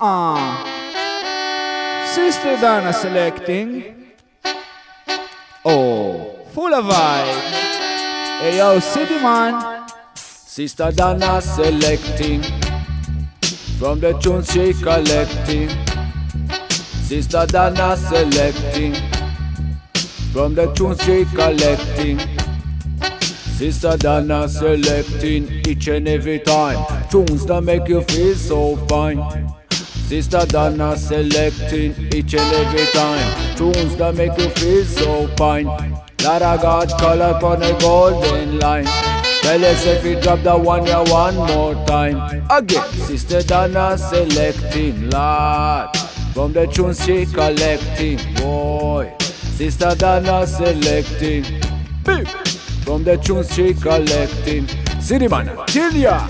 Uh-uh. Sister Donna selecting. Oh, full of vibes. Hey yo, City Man. Sister Donna selecting. From the tunes she collecting. Sister Donna selecting. From the tunes she collecting. Sister Donna selecting each and every time. Tunes that make you feel so fine. Sister Donna selecting each and every time. Tunes that make you feel so fine. That I got color on a golden line. Tell us if you drop that one yeah one more time. Again, Sister Donna selecting, lot From the tunes she collecting, boy. Sister Donna selecting. Beep. From the tunes she collecting. City man, till ya.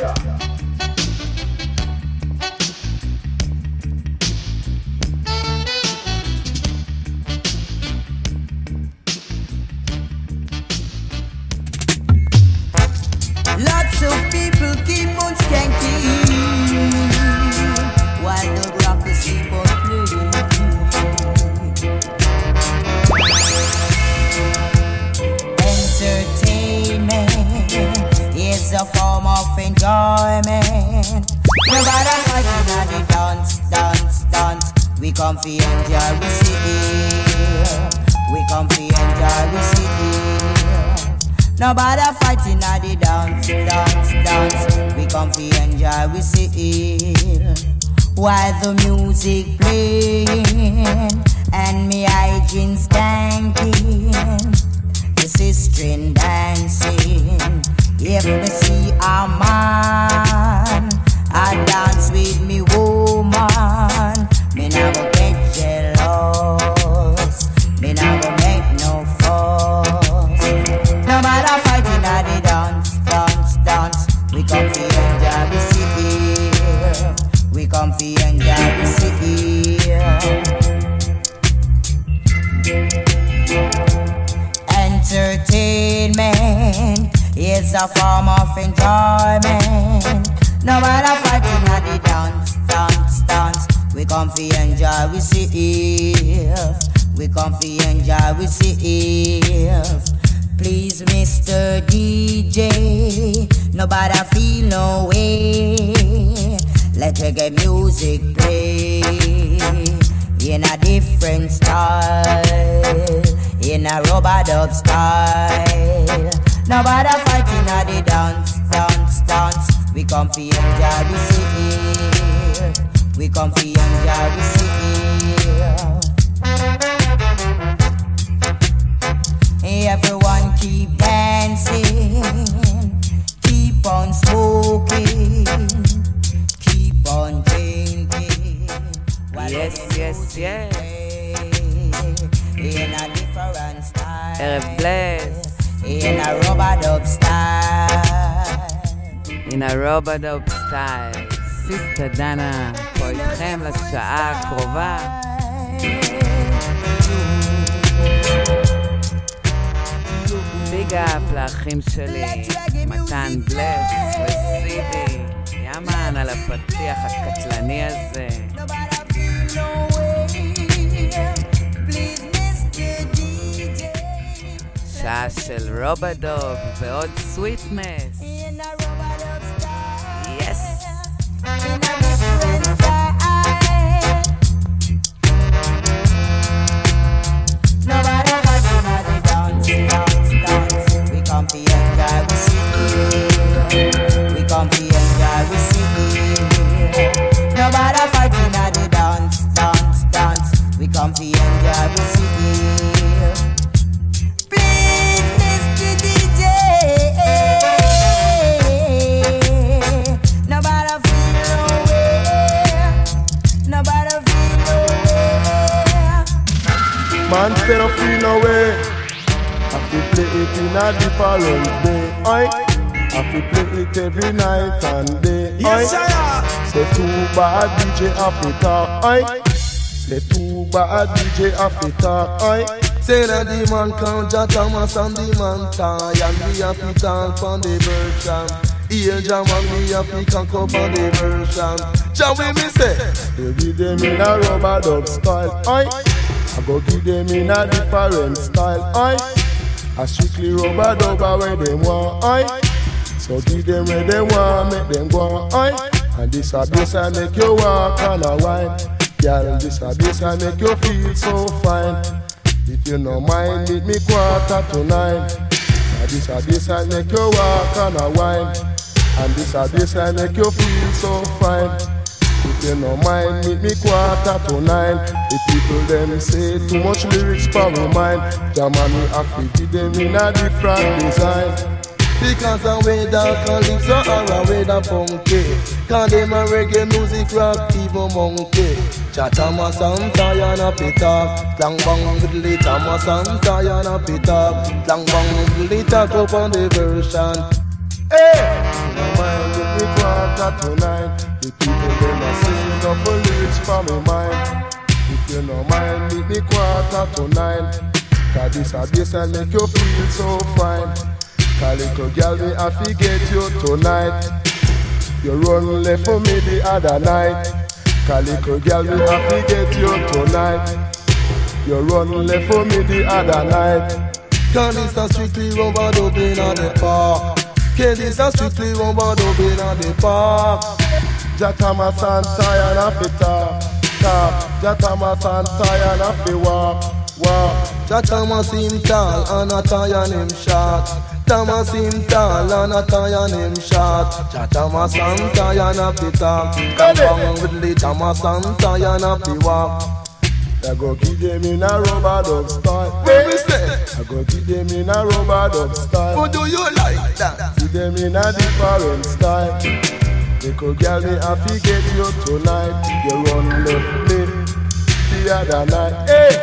The music playing and me hygiene skanking, the sister dancing. If me see we Please, Mr. DJ, nobody feel no way. Let reggae music לשעה הקרובה. ביג אפ לאחים שלי, מתן בלס וסיבי, יאמן על הפתיח הקטלני הזה. שעה של רובדוב ועוד סוויטנס. A following day. Oi. I feel play it every night and day. Oi. Say too bad DJ Africa. Oi. Say too bad DJ Africa. Oi. Say that the man count Jah Thomas and the man tie and we have to talk on the version. Here Jah man me a fi conk up on the version Jah we me say You give them in a rubber dub style Oi I go give them in a different style Oi A strictly rubber dub where they want Oi So give them where they want Make them go Oi And this a bass I make you walk and a wine Girl, this a bass I make you feel so fine. If you no mind, meet me quarter to nine. And this a bass I make you walk and a wine. And this a bass I make you feel so fine If you no mind, meet me quarter to nine. The people them say too much lyrics for my mind. Jam and me have to them in a different design. Because I way that calypso or a way that funky. Cause them a reggae music rock even monkey. Chatama Santa yana pita Clang bang diddly tama Santa yana pita Clang bang diddly talk up on the version. Hey! Mind if me quarter to nine The people them a sing up a lyrics for me mind If you no mind meet me quarter to nine Cause this a bass and make you feel so fine Calico girl, me I fi get you tonight. You run left for me the other night. Calico girl, me I fi get you tonight. You run left for me the other night. Cause this a strictly rubber dubbing on the park. Cause this a strictly rubber dubbing on the park. Jatama Santa and a fi top, top. Jatama Santa and a fi walk, walk. Jatama seem tall and a tie him short. Tama seem tall and a tie him short. Jatama Santa and a fi talk. Come on with the Santa and a fi walk. I go give them in a rubber dub style. What we say? I go give them in a rubber dub style. What do you like that? Give them in a different style. Little girl, me fi get you tonight. You run left me the other night. Hey,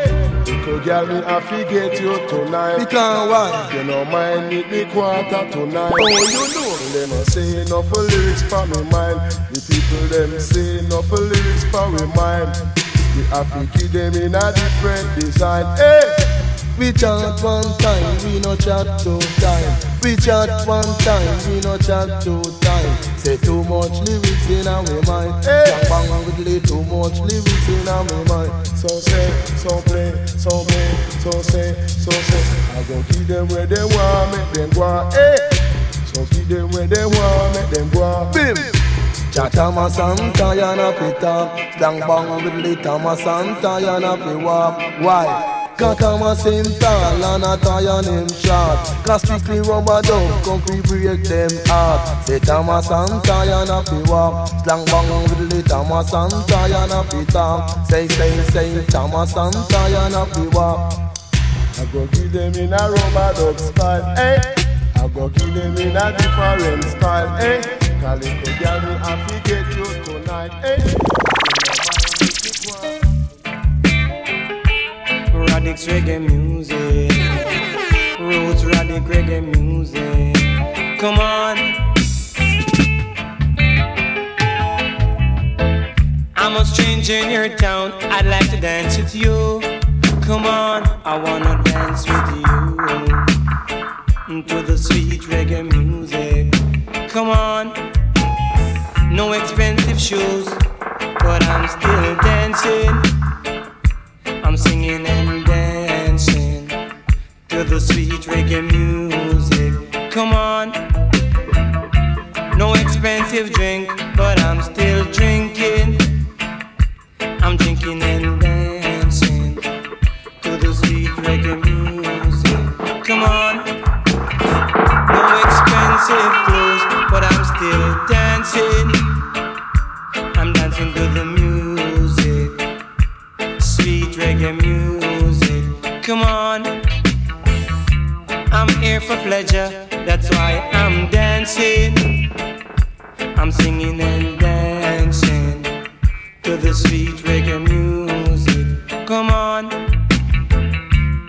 little girl, me I get you tonight. Because why? You know mind me quarter tonight. Oh, you know. Them a say no for lyrics for me mind. The people them say no for lyrics for me mind. We have to give them in a different design. Hey! We chat one time, we no chat two time. We chat one time, we no chat two time. Say too much lyrics in our mind. Hey! Bang with lay too much lyrics in our mind. So say, so play, so play, so say, so say. I go give them where they want, make them go. Hey! So give them where they want, make them go. Bim! Chatama Santa yana pita Bang bang with the Tama Santa yana pi walk Why? Katama same tall and a tie on him short Cause strictly rubber dub come fi break them heart. Say Tama Santa yana pi walk Slang bang with the Tama Santa yana pi talk Say say say Tama Santa yana pi walk I go give them in a rubber dub style hey. I go give them in a different style hey. Calico girl, me happy get you tonight. Hey. Radix reggae music, roots radic reggae music. Come on. I'm a stranger in your town. I'd like to dance with you. Come on, I wanna dance with you to the sweet reggae music. Come on. No expensive shoes, but I'm still dancing. I'm singing and dancing to the sweet reggae music. Come on. No expensive drink, but I'm still drinking. I'm drinking and dancing to the sweet reggae music. Come on. No expensive clothes, but I'm still dancing. For pleasure, that's why I'm dancing. I'm singing and dancing to the sweet reggae music. Come on,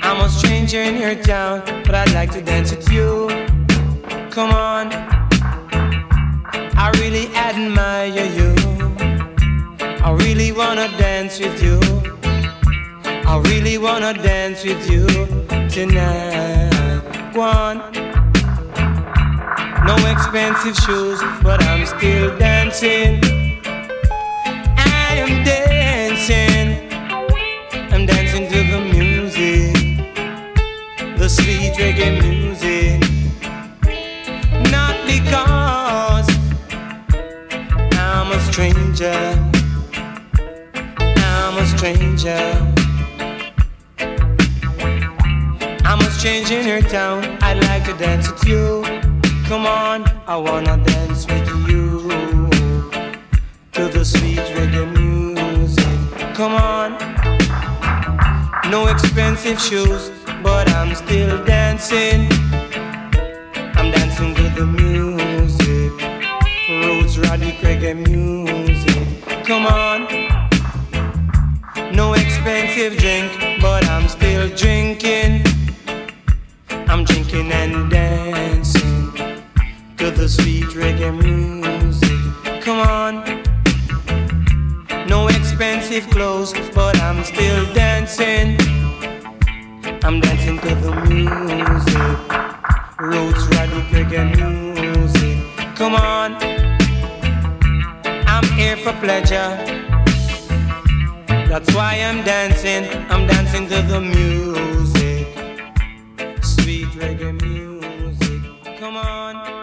I'm a stranger in your town, but I'd like to dance with you. Come on. I really admire you. I really wanna dance with you. I really wanna dance with you tonight. Go on. No expensive shoes, but I'm still dancing. I am dancing. I'm dancing to the music, the sweet reggae music. Not because I'm a stranger. I'm a stranger. Stranger in your town. I'd like to dance with you. Come on, I wanna dance with you to the sweet reggae music. Come on, no expensive shoes, but I'm still dancing. Reggae music. Come on.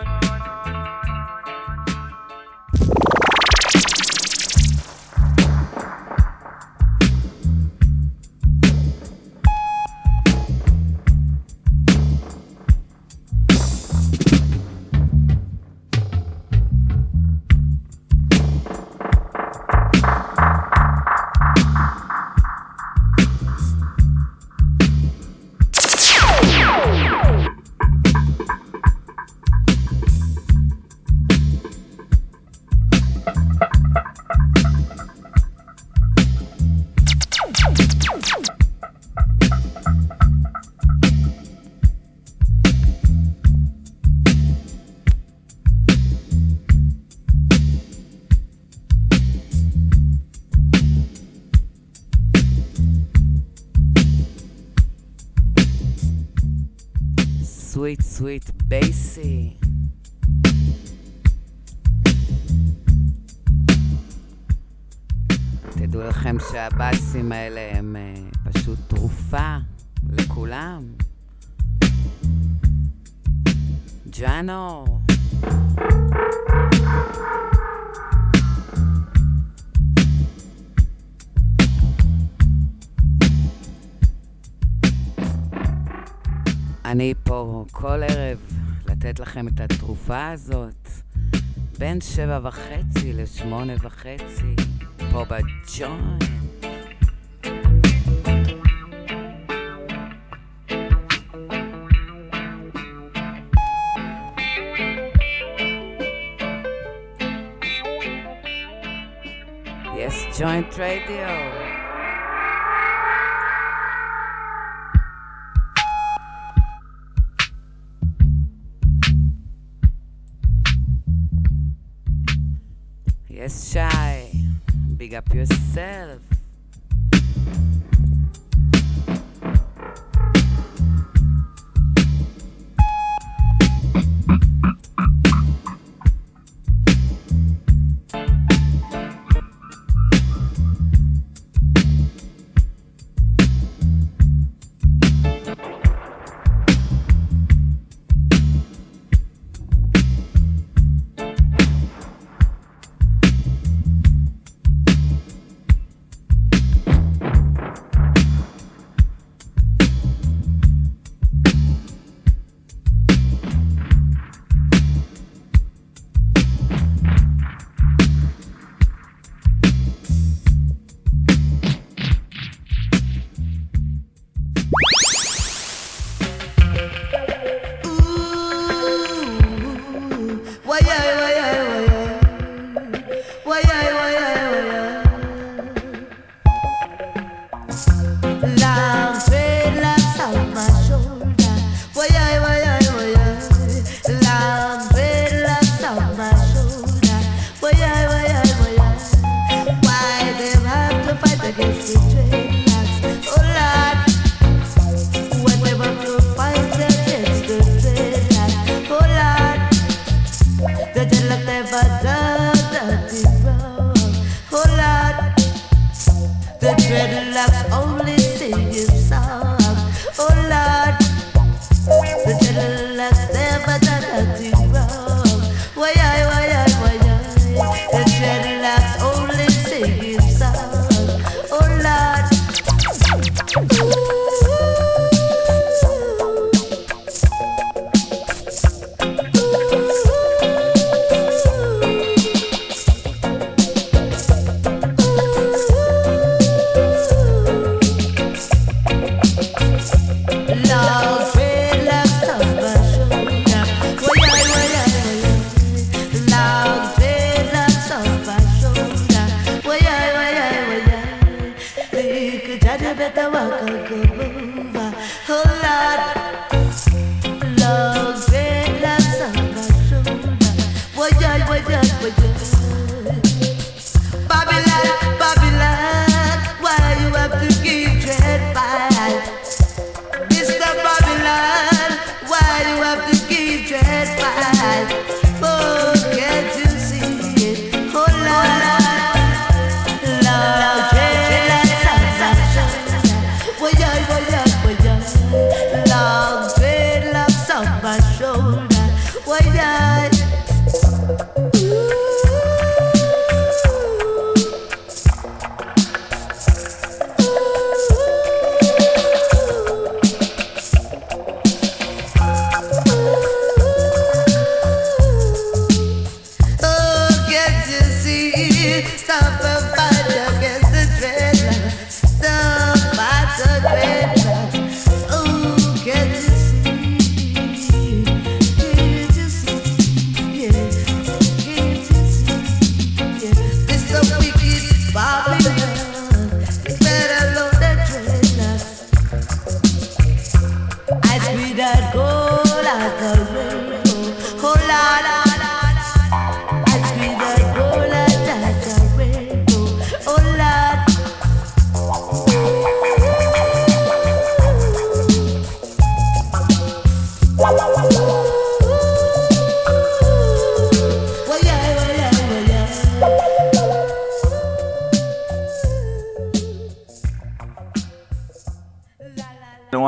סוויט בייסי. תדעו לכם שהבאסים האלה הם אה, פשוט תרופה לכולם. ג'אנו. אני פה כל ערב לתת לכם את התרופה הזאת, בין שבע וחצי לשמונה וחצי, פה בג'וינט. Joint Radio. Shy. Big up yourself. reality.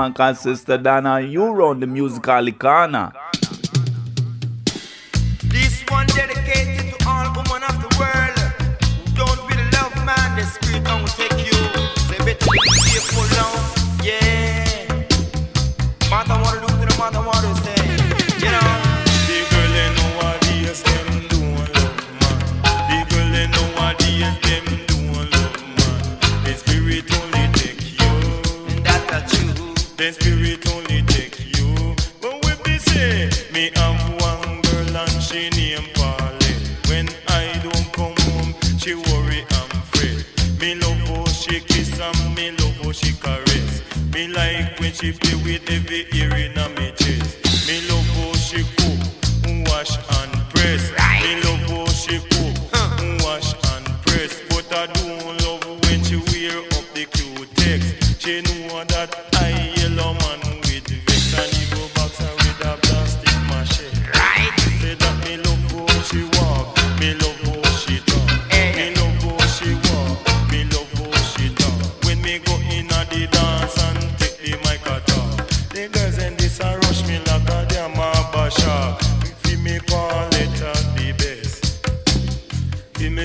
Marcus, Sister Dana, you run the musical icona.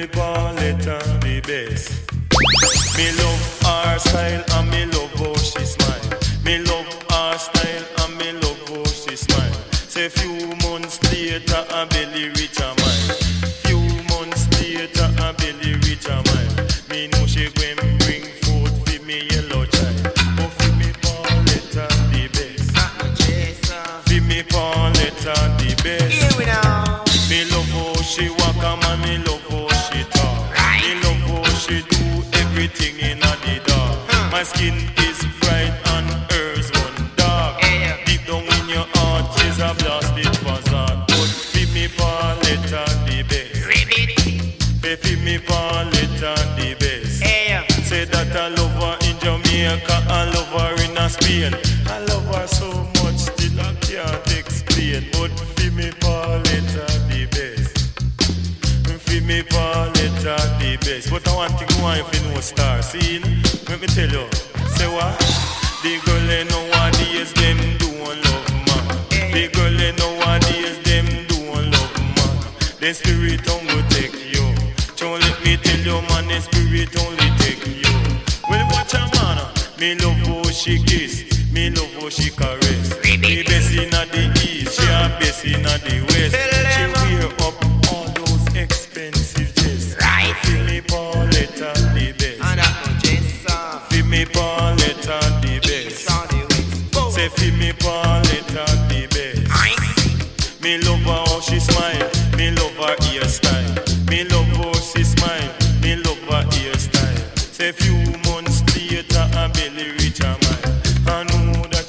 me Pauletta, the best. Me love our style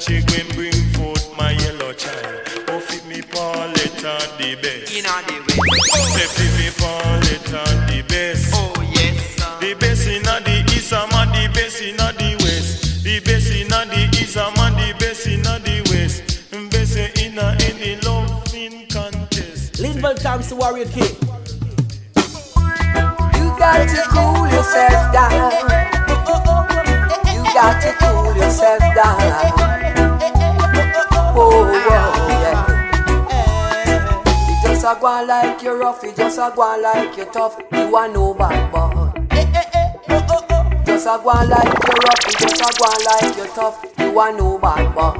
know she going bring forth my yellow child. Oh, fit me Pauletta the best. In on the way. Say fit me Pauletta the best. Oh yes, sir. The best inna the east, a man the best inna the west. The best inna the east, a man the best inna the west. Best inna any loving contest. Linville Times Warrior King. You got to cool yourself down. You got to cool yourself down. Oh, oh, yeah. You just a go like you're rough, you just a go like you're tough. You a no bad boy. Just a go like you're rough, you just a go like you're tough. You a no bad boy.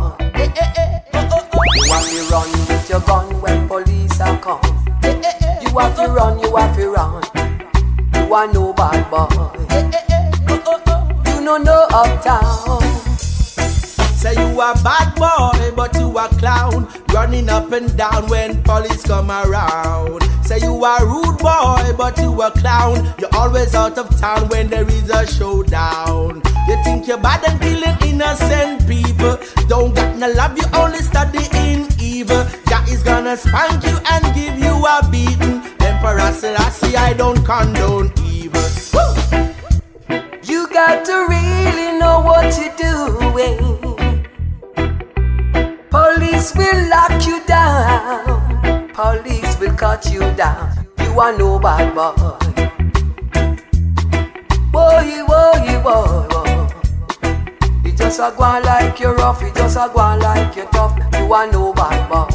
You have to run with your gun when police are come. You have to run, you have to run. You are no bad boy. You know no uptown. Say you a bad boy, but you a clown. Running up and down when police come around. Say you a rude boy, but you a clown. You're always out of town when there is a showdown. You think you're bad and killing innocent people. Don't got no love, you only study in evil. God is gonna spank you and give you a beating. Emperor Selassie, I don't condone evil. Got to really know what you're doing. Police will lock you down. Police will cut you down. You are no bad boy. Boy, boy, boy, boy. You just a go on like you rough. You just a go on like you tough. You are no bad boy.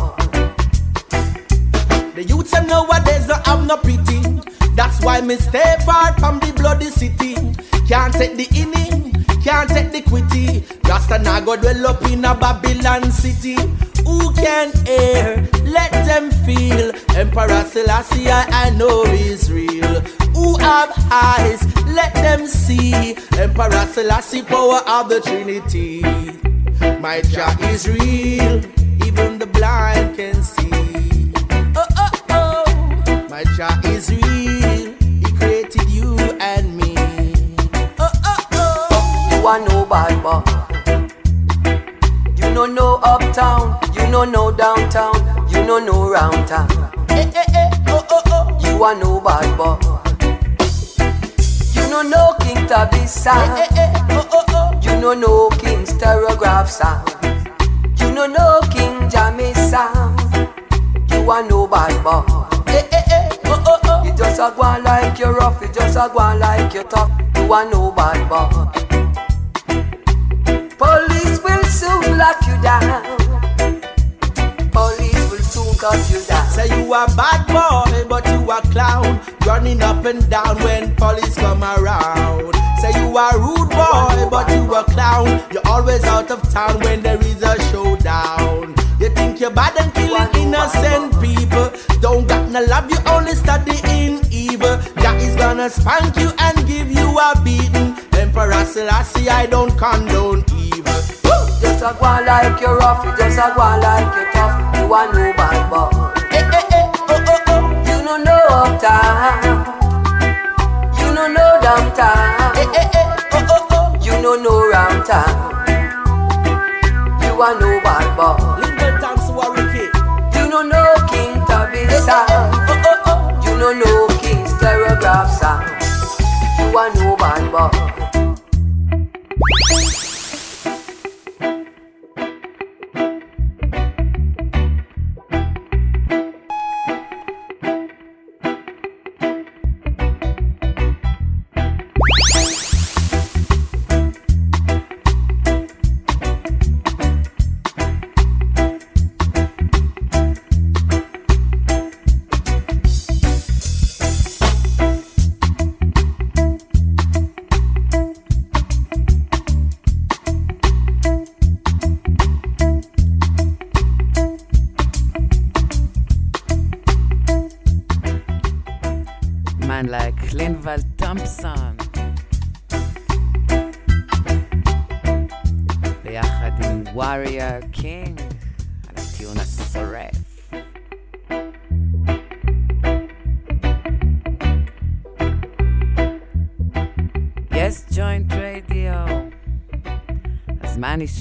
The youths nowadays don't have no pity. That's why me stay far from the bloody city. Can't take the inning, can't take the quitty. Rasta now go dwell up in a Babylon city. Who can hear? Let them feel. Emperor Selassie, I, know is real. Who have eyes? Let them see. Emperor Selassie, power of the Trinity. My Jah is real. Even the blind can see. Oh, oh, oh. My Jah is real. You are no boy. You know no uptown. You know no downtown. You know no round town. Eh, eh, eh. Oh, oh, oh. You are no bad boy. You know no King Tubby sound. Eh, eh, oh, oh, oh. You know no King Stereograph sound. You know no King Jammy sound. You are no boy. Eh, eh, eh. Oh, oh, oh. You just a go like you rough. You just a go like you tough. You are no bad boy. Police will soon lock you down. Police will soon cut you down. Say you a bad boy, but you a clown. Running up and down when police come around. Say you a rude boy, but you a clown. You're always out of town when there is a showdown. You think you're bad and killing innocent people. Don't got no love, you only study in evil. God is gonna spank you and give you a beating. Emperor Selassie, I don't condone evil. Woo! Just a go like you rough. Just a go like you tough. You are no bad boy. Eh, eh, eh. Oh, oh, oh. You know no uptown. You know no downtown. Eh, eh, eh. Oh, oh, oh. You know no round town. You are no bad boy. No bad boy.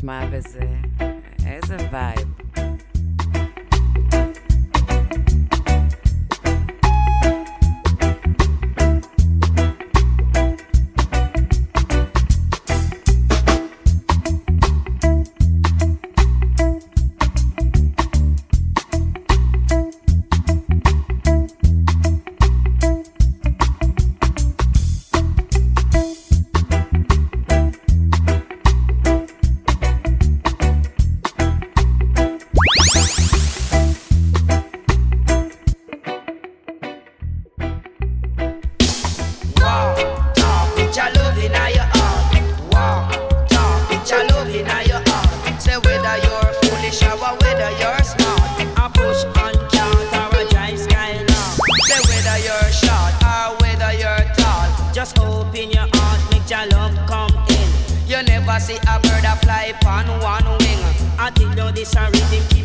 נשמע בזה? this a rhythm.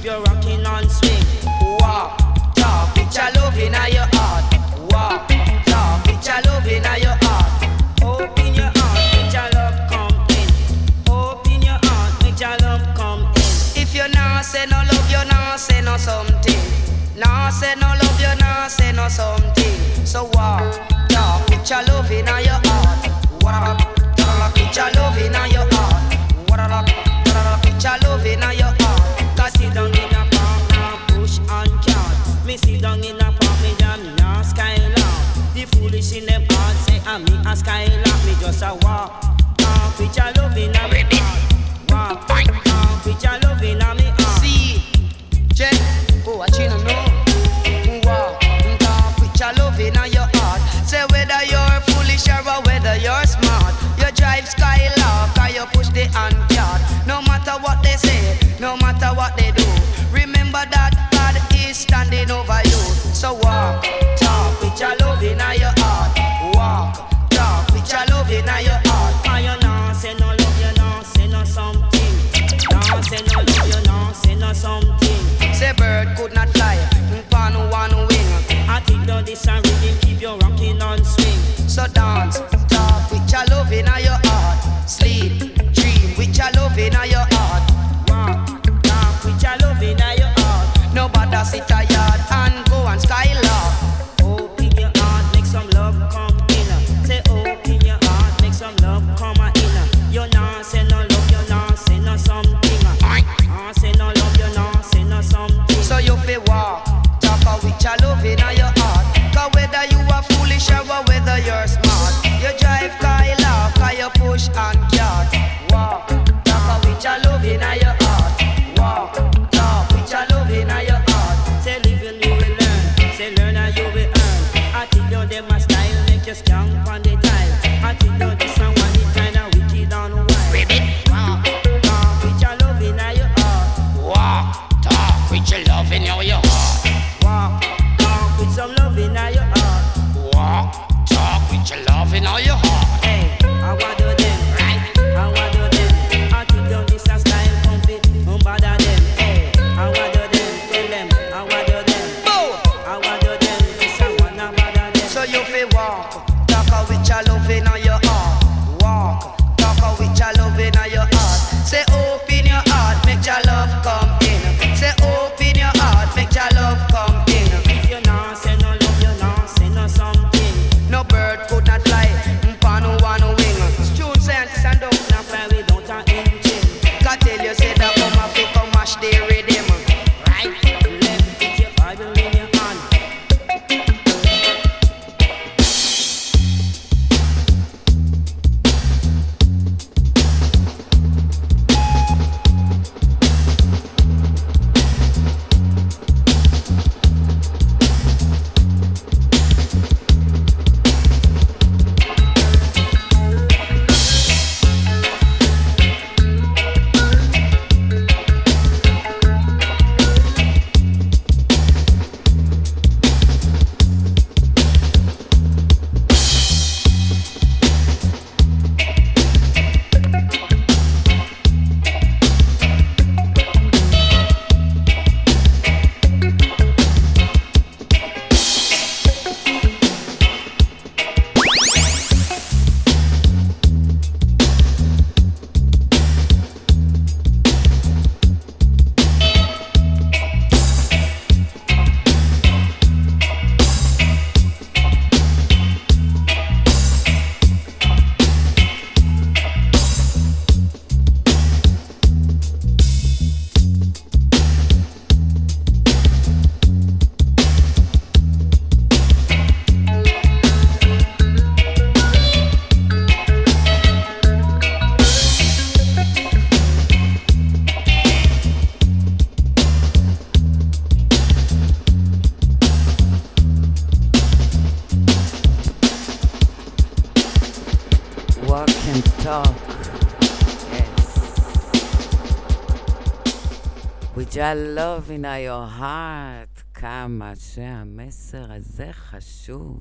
With your love in your heart, כמה שהמסר הזה חשוב.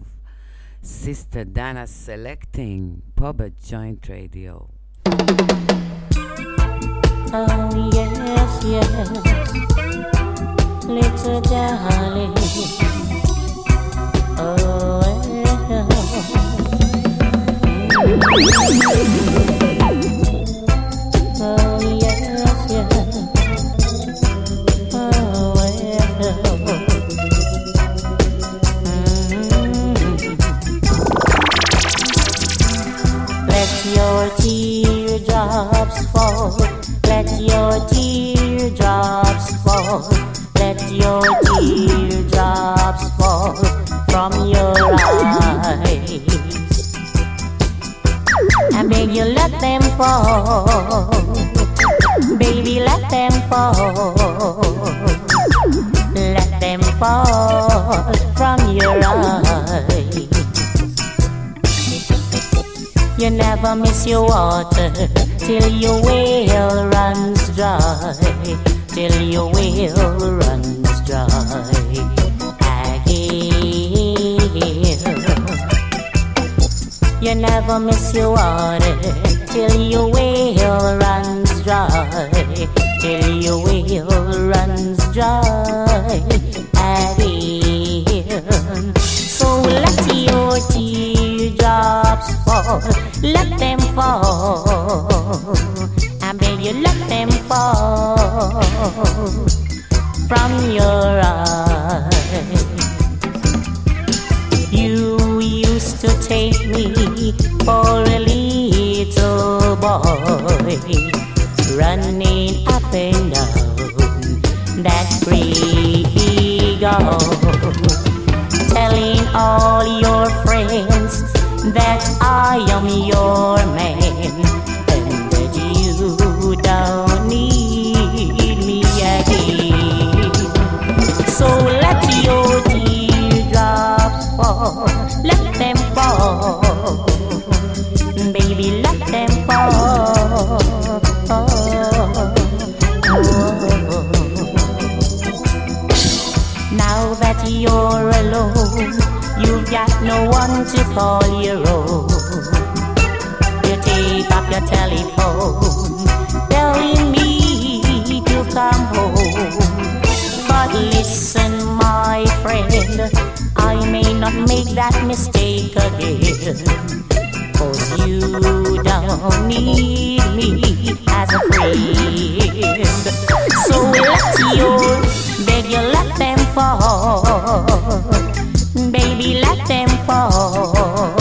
סיסטר דנה סלקטינג, פה בג'וינט רדיו. Oh yes, yes, little darling. Oh well. Your teardrops fall. Let your teardrops fall Let your teardrops fall from your eyes. I beg you, let them fall. Baby, let them fall. Let them fall from your eyes. You never miss your water till your well runs dry, till your well runs dry again. You never miss your water till your well runs dry, till your well runs dry again. So let your teardrops fall, let them fall I beg you let them fall from your eyes. You used to take me for a little boy, running up and down that playground, telling all your friends that I am your man and that you don't need me again. So let your teardrops fall, let them fall, baby, let them fall. Now that you're alone, you've got no one to call your own. You take up your telephone telling me to come home. But listen, my friend, I may not make that mistake again. Cause you don't need me as a friend. So let your, beg you, let them fall. Them fall.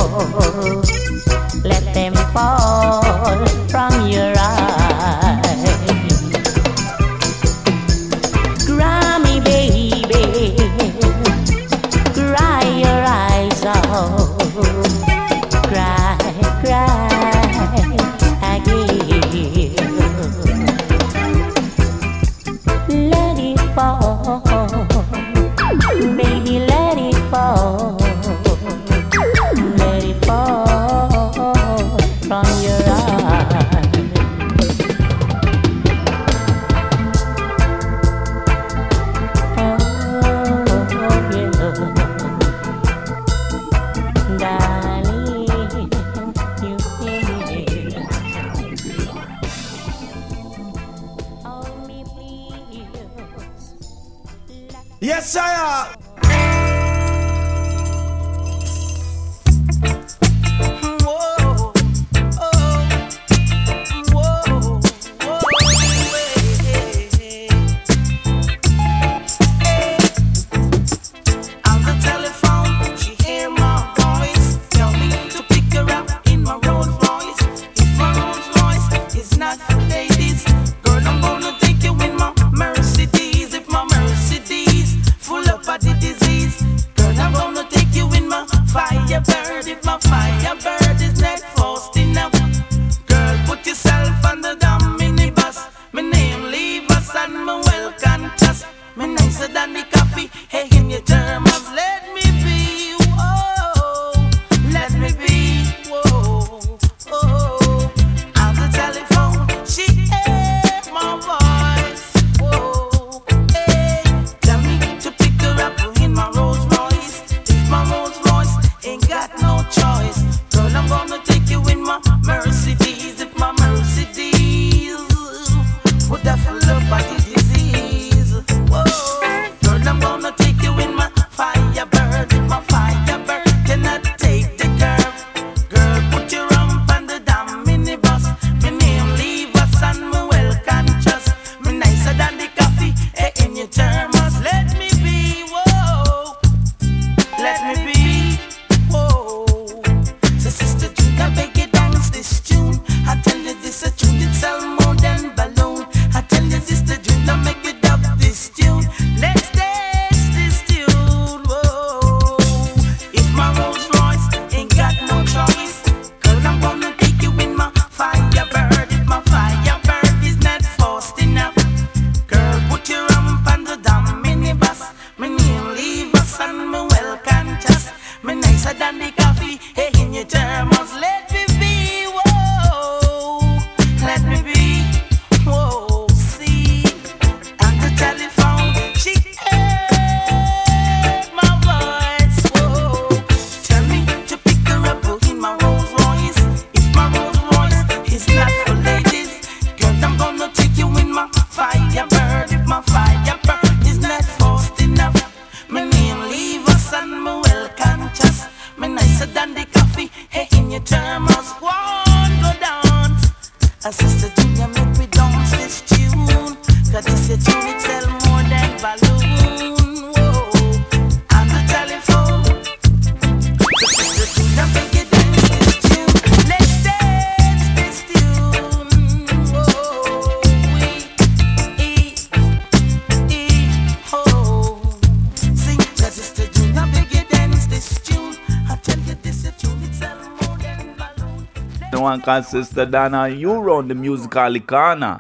musical sister Donna Huron, the musical icona.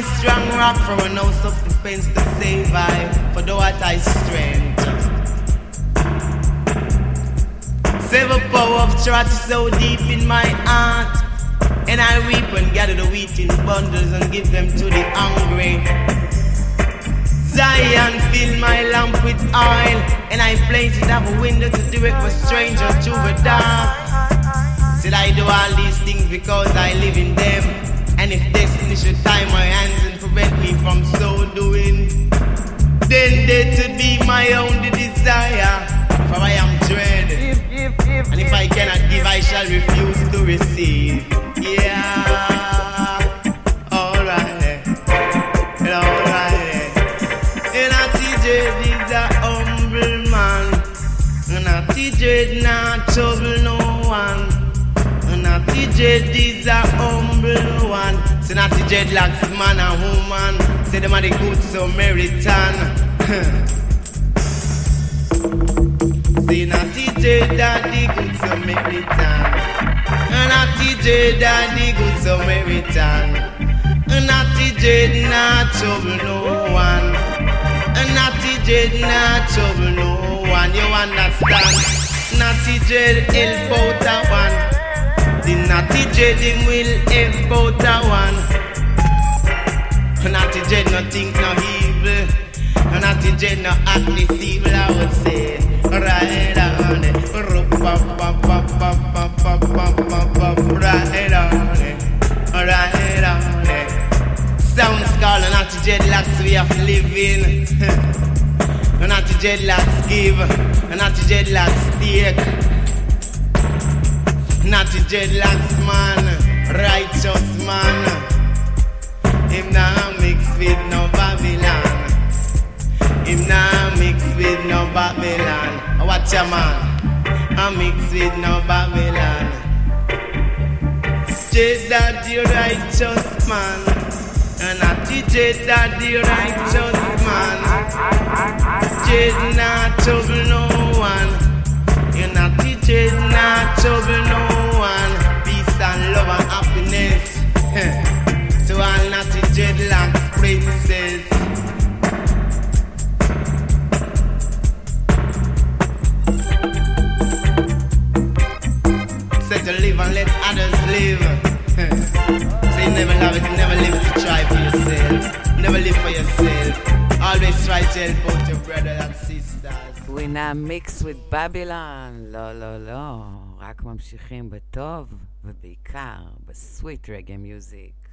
my strong rock from a house of defense to save I, for though art thy strength. Save a power of trust so deep in my heart, and I reap and gather the wheat in bundles and give them to the hungry. Zion fill my lamp with oil, and I place it up a window to do it for strangers through the dark. Said I do all these things because I live in them. And if destiny should tie my hands and prevent me from so doing, then they to be my only desire. For I am dread. And if I cannot give, I shall refuse to receive. Yeah. Alright. Alright. And I TJ, is a humble man. And I TJ, not trouble no one. And I TJ, is a humble evil one. Say not the dreadlocks, man and woman. Say them are the good Samaritan. Say not the dreadlock, the good Samaritan. Not the dreadlock, the good Samaritan. Not the not trouble no one. Not the dread, not trouble no one. You understand? Not the dread, help out a one. The natty dread will help out a one. Natty dread no think no evil. Natty dread no act evil. I would say right on it, right on it, right on it. Sounds called natty dreadlocks we have living. Natty dreadlocks give, natty dreadlocks take. Not a dreadlocks man, righteous man. Him now mix with no Babylon. Him now mix with no Babylon. Watch your man, I mix with no Babylon. J Daddy righteous man. And not J Daddy righteous man. J not trouble no one. You're not trouble no one. Peace and love and happiness. to all natty dreadlocks princes. Say to live and let others live. Say you never love it, never live to try for yourself. Never live for yourself. Always try to help out your brother and sister. We now mix with Babylon. לא, לא, לא. רק ממשיכים בטוב, ובעיקר בסוויט רגע מיוזיק.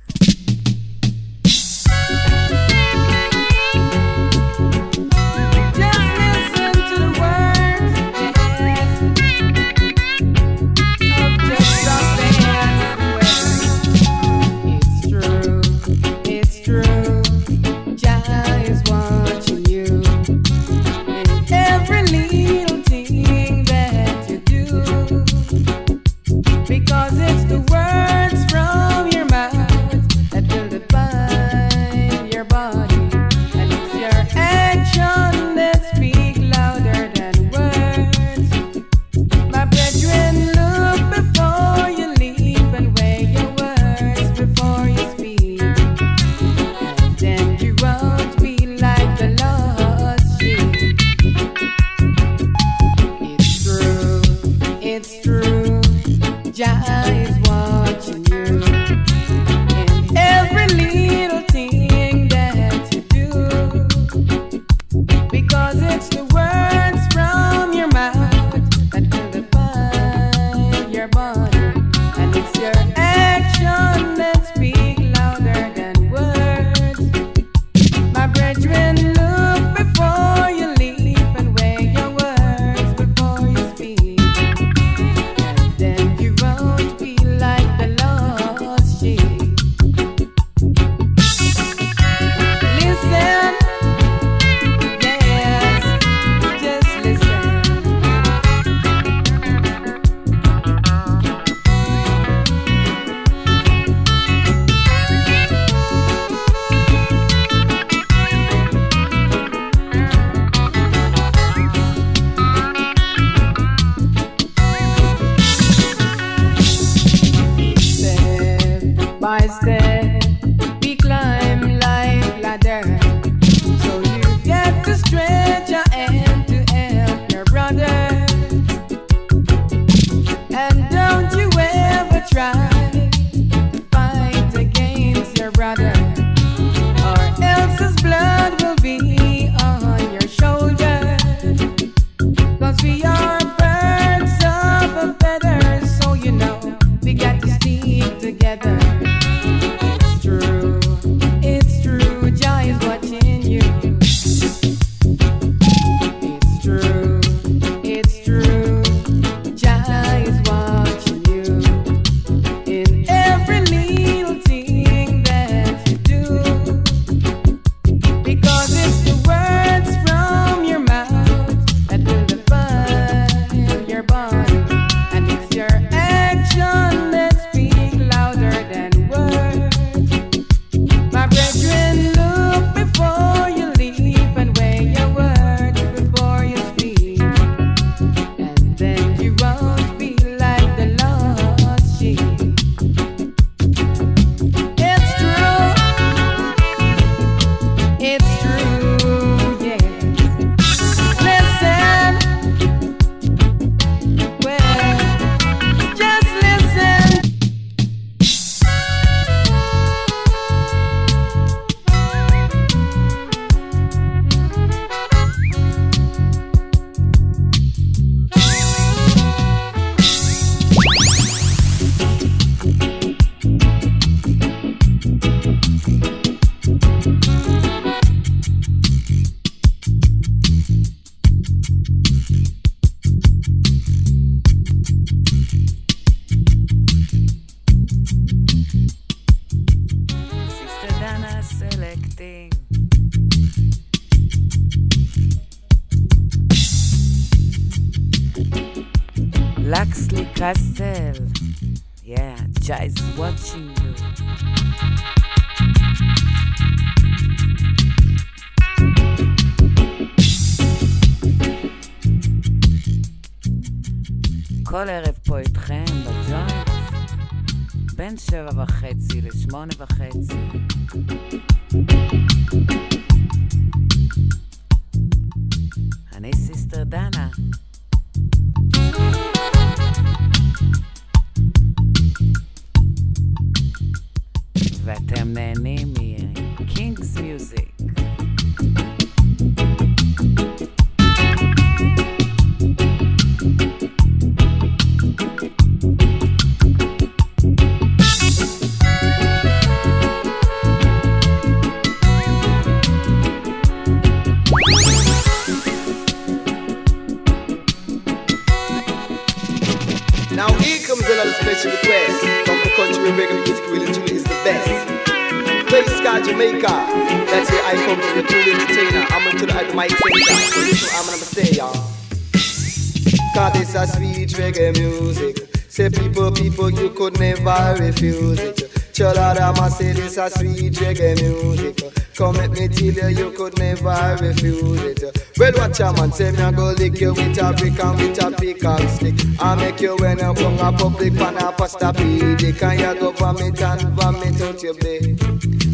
Castle. Yeah, just watching you. כל ערב פה איתכם בג'וינט, בין שבע וחצי לשמונה וחצי. אני סיסטר דנה. Refuse it. Cholada must say this a sweet reggae music. Come let me tell you, you could never refuse it. Well, watch a man say me a go lick you with a brick and with a pick and stick. I make you when you come a public pan a pasta pedic and you go vomit and vomit out your bed.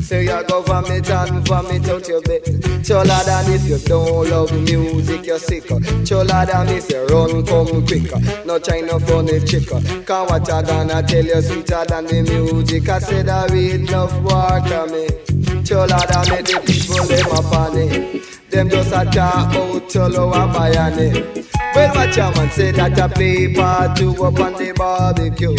Say you go vomit and vomit out your bed. Chola than if you don't love music, you're sick. Chola than if you run come quicker. No try no funny chick. Cause what I gonna tell you sweeter than the music. I said I read enough water me. Chola than make the people them up on it. Them just a talk about cholo and bayani. Well, watch a man say that a play part two up on the barbecue.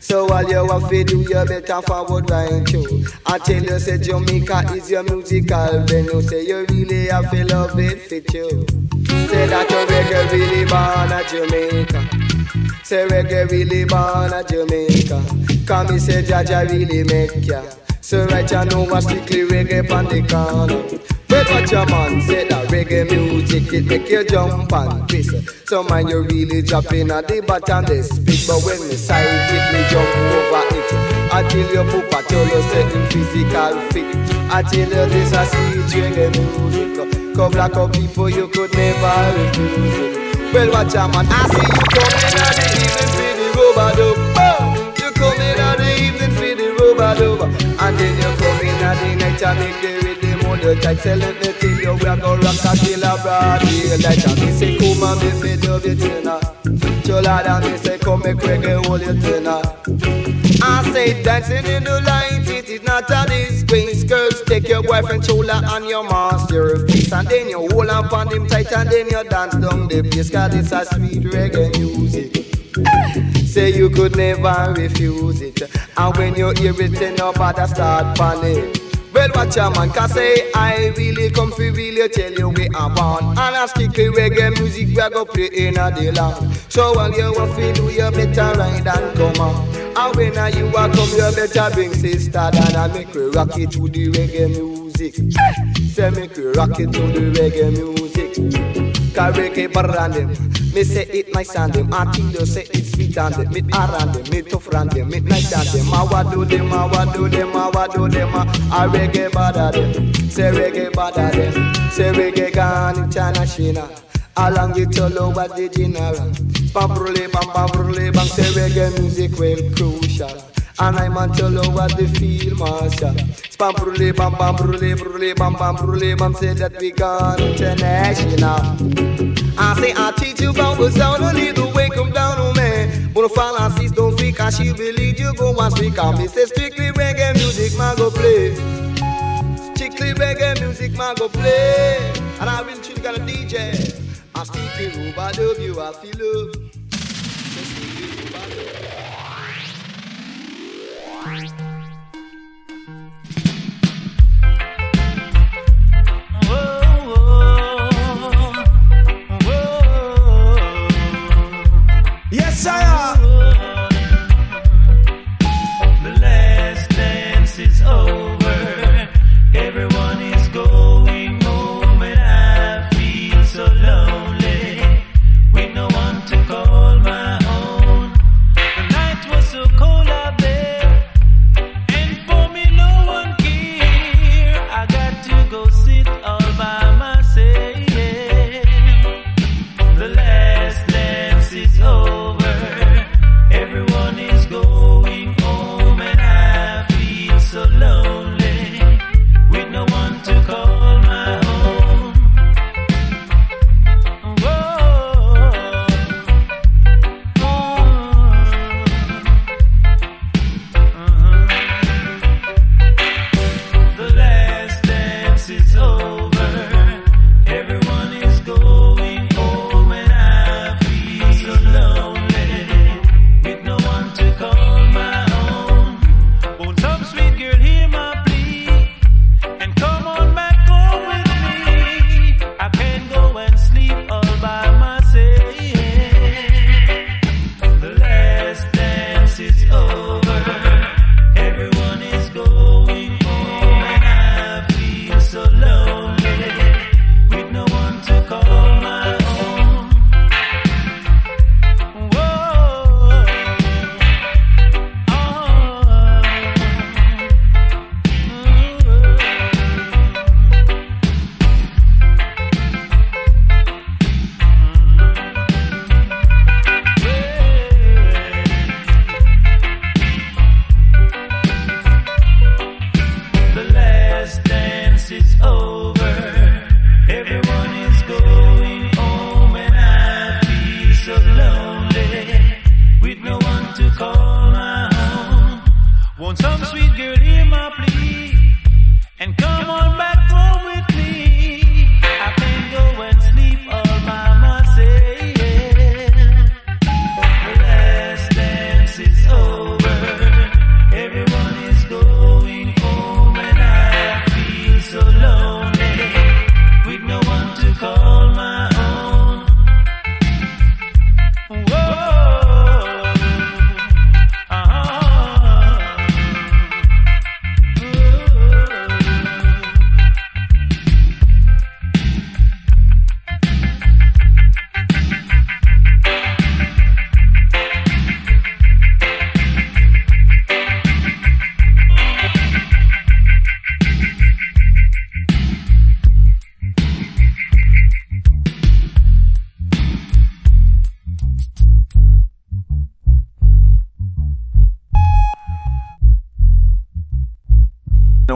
So all you have to do, you better forward right through. I tell you, say Jamaica is your musical venue. Say you really have to love it fit you. Say that you reggae really born at Jamaica. Say reggae really born at Jamaica. Come me say Jaja really make ya. So right you know I strictly reggae on the corner. Well, what your man said that reggae music it make you jump and twist. So man you really dropping at the bottom they speak, but when me side it me jump over it. Until you put a cholo setting physical fit. I tell you this a sweet reggae music. Come black up people you could never refuse. Well, watch your man, I see you coming the evening for the rubber dub. The dub. And then you come in at the night and make the rhythm hold you tight. Me tell you we a go rock till a broad daylight. And me say come and make me dub it tonight. Chola and me say come make reggae hold you tonight. I say dancing in the light, it is not a disgrace. Girls, take your boyfriend shoulder and your masterpiece. And then you hold up on him tight and then you dance down the place. Cause it's a sweet reggae music. Say you could never refuse it. And when you hear it, then nobody start panic. Well, watch your man, cause say I really come for really tell you we are born. And I stick to reggae music, we are go play in a day long. So while you want to do, you better ride and come on. And when you are come, you better bring sister down and make we rock it to the reggae music. Say make we rock it to the reggae music. Reggae better than them. Me say it nice and them. Until you say it sweet and them. Me hard and them. Me tough and them. Me nice and them. I wa do them. I wa do them. I wa do them. I reggae bad them. Say reggae bad them. Say reggae gone international. Along with love at the general. Bam brule bam bam brule bam. Say reggae music well crucial. And I'm on to love at the field marshal. Spam brule bam bam brule brule bam bam brule bam. Say that we gone international. I say I teach you about the sound lead the way come down on me. But fall and cease don't speak and she believe you go and speak. And me say strictly reggae music man go play. Strictly reggae music man go play. And I really truly got a DJ. I strictly rubber dub you I feel love. Say strictly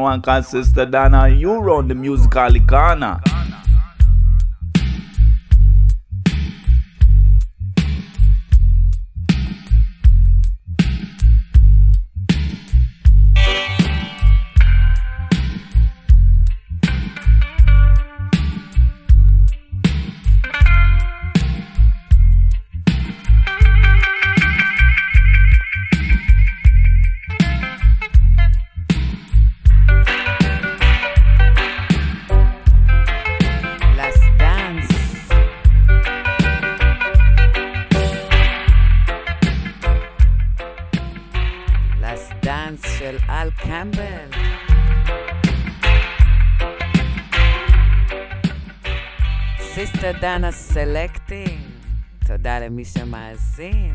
one called Sister Dana. You run the musical corner. saying.